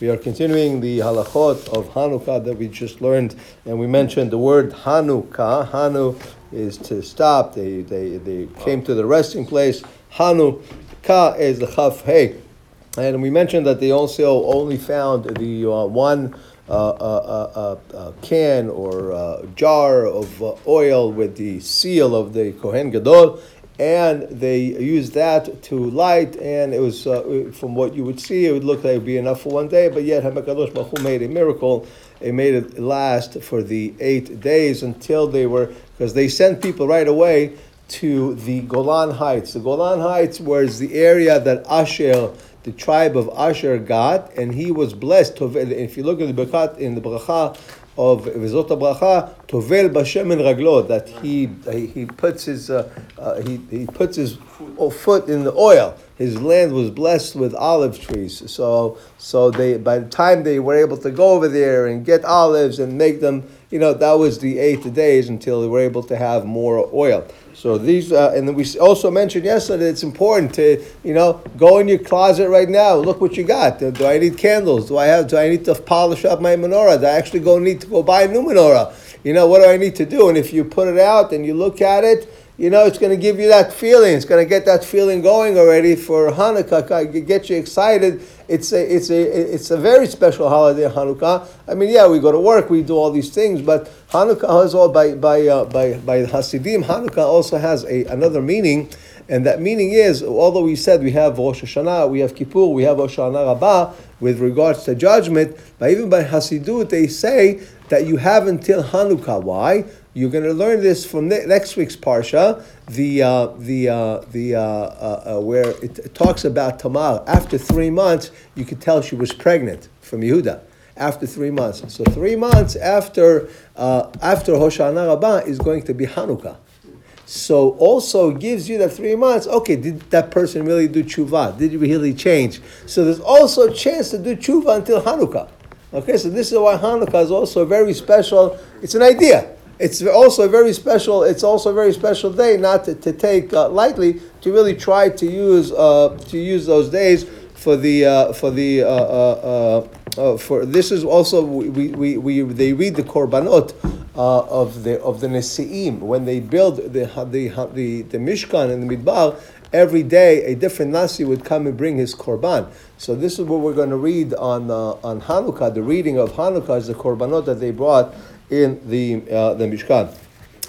We are continuing the halachot of Hanukkah that we just learned, and we mentioned the word Hanukkah. Hanu is to stop. They, they, they came to the resting place. Hanukkah is the chaf hey. And we mentioned that they also only found the uh, one uh, uh, uh, uh can or uh, jar of oil with the seal of the Kohen Gadol and they used that to light, and it was uh, from what you would see, it would look like it would be enough for one day, but yet Hamakadosh Baruch made a miracle. It made it last for the eight days until they were, because they sent people right away to the Golan Heights. The Golan Heights was the area that Asher, the tribe of Asher, got, and he was blessed. If you look at the Bekat in the Bracha, of Vizot Bracha, Tovel Bashem and Raglot, that he, he puts his, uh, uh, he, he puts his foot in the oil. His land was blessed with olive trees. So, so they, by the time they were able to go over there and get olives and make them, you know, that was the eight days until they were able to have more oil. So these, uh, and then we also mentioned yesterday, it's important to, you know, go in your closet right now. Look what you got. Do, do I need candles? Do I have? Do I need to polish up my menorah? Do I actually go need to go buy a new menorah? You know, what do I need to do? And if you put it out and you look at it, you know, it's going to give you that feeling. It's going to get that feeling going already for Hanukkah. Get you excited. It's a, it's a, it's a very special holiday, Hanukkah. I mean, yeah, we go to work, we do all these things, but Hanukkah has all by by uh, by by Hasidim. Hanukkah also has a another meaning, and that meaning is, although we said we have Rosh Hashanah, we have Kippur, we have Hoshana Rabbah with regards to judgment, but even by Hasidut they say that you have until Hanukkah. Why? You're going to learn this from ne- next week's parsha, the uh, the uh, the uh, uh, uh where it, it, talks about Tamar. After three months, you could tell she was pregnant from Yehuda. After three months, so three months after uh, after Hoshana Rabbah is going to be Hanukkah. So also gives you that three months. Okay, did that person really do tshuva? Did he really change? So there's also a chance to do tshuva until Hanukkah. Okay, so this is why Hanukkah is also very special. It's an idea it's also a very special. It's also a very special day, not to, to take uh, lightly. To really try to use uh, to use those days for the uh, for the uh, uh, uh, for this is also we, we, we they read the korbanot of the of the nesiim when they build the the the, the mishkan and the midbar. Every day, a different nasi would come and bring his korban. So this is what we're going to read on on Hanukkah. The reading of Hanukkah is the korbanot that they brought in the uh, the Mishkan.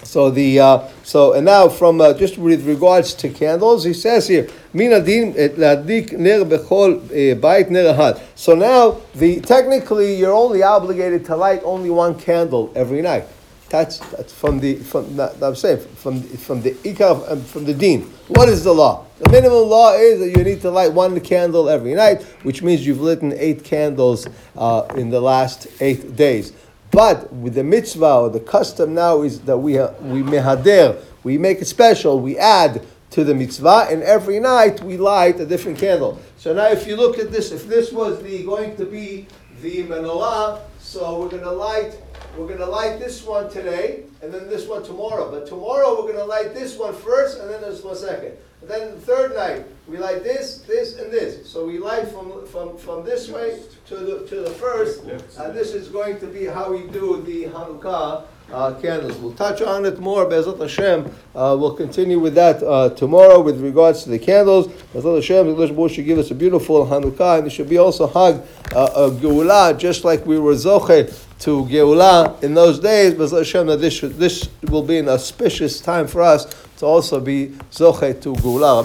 So the uh, so and now from uh, just with regards to candles, he says here, "Minadin ladik ner bechol uh, bait ner So now the technically you're only obligated to light only one candle every night. That's, that's from the from I'm saying from from the ikar um, from the din. What is the law? The minimum law is that you need to light one candle every night, which means you've lit eight candles uh, in the last eight days. But with the mitzvah or the custom now is that we we mehader, we make it special, we add to the mitzvah, and every night we light a different candle. So now, if you look at this, if this was the going to be the menorah, so we're going to light we're going to light this one today, and then this one tomorrow. But tomorrow we're going to light this one first, and then this one second. And then the third night we light this, this, and this. So we light from from, from this way to the to the first, and this is going to be how we do the Hanukkah uh, candles. We'll touch on it more, Bezat Hashem. Uh, we'll continue with that uh, tomorrow with regards to the candles. Bezat Hashem, the English should give us a beautiful Hanukkah, and it should be also Hag uh, a Geulah, just like we were Zoche to Geulah in those days. Bezat Hashem, that this, should, this will be an auspicious time for us to also be Zoche to Geulah.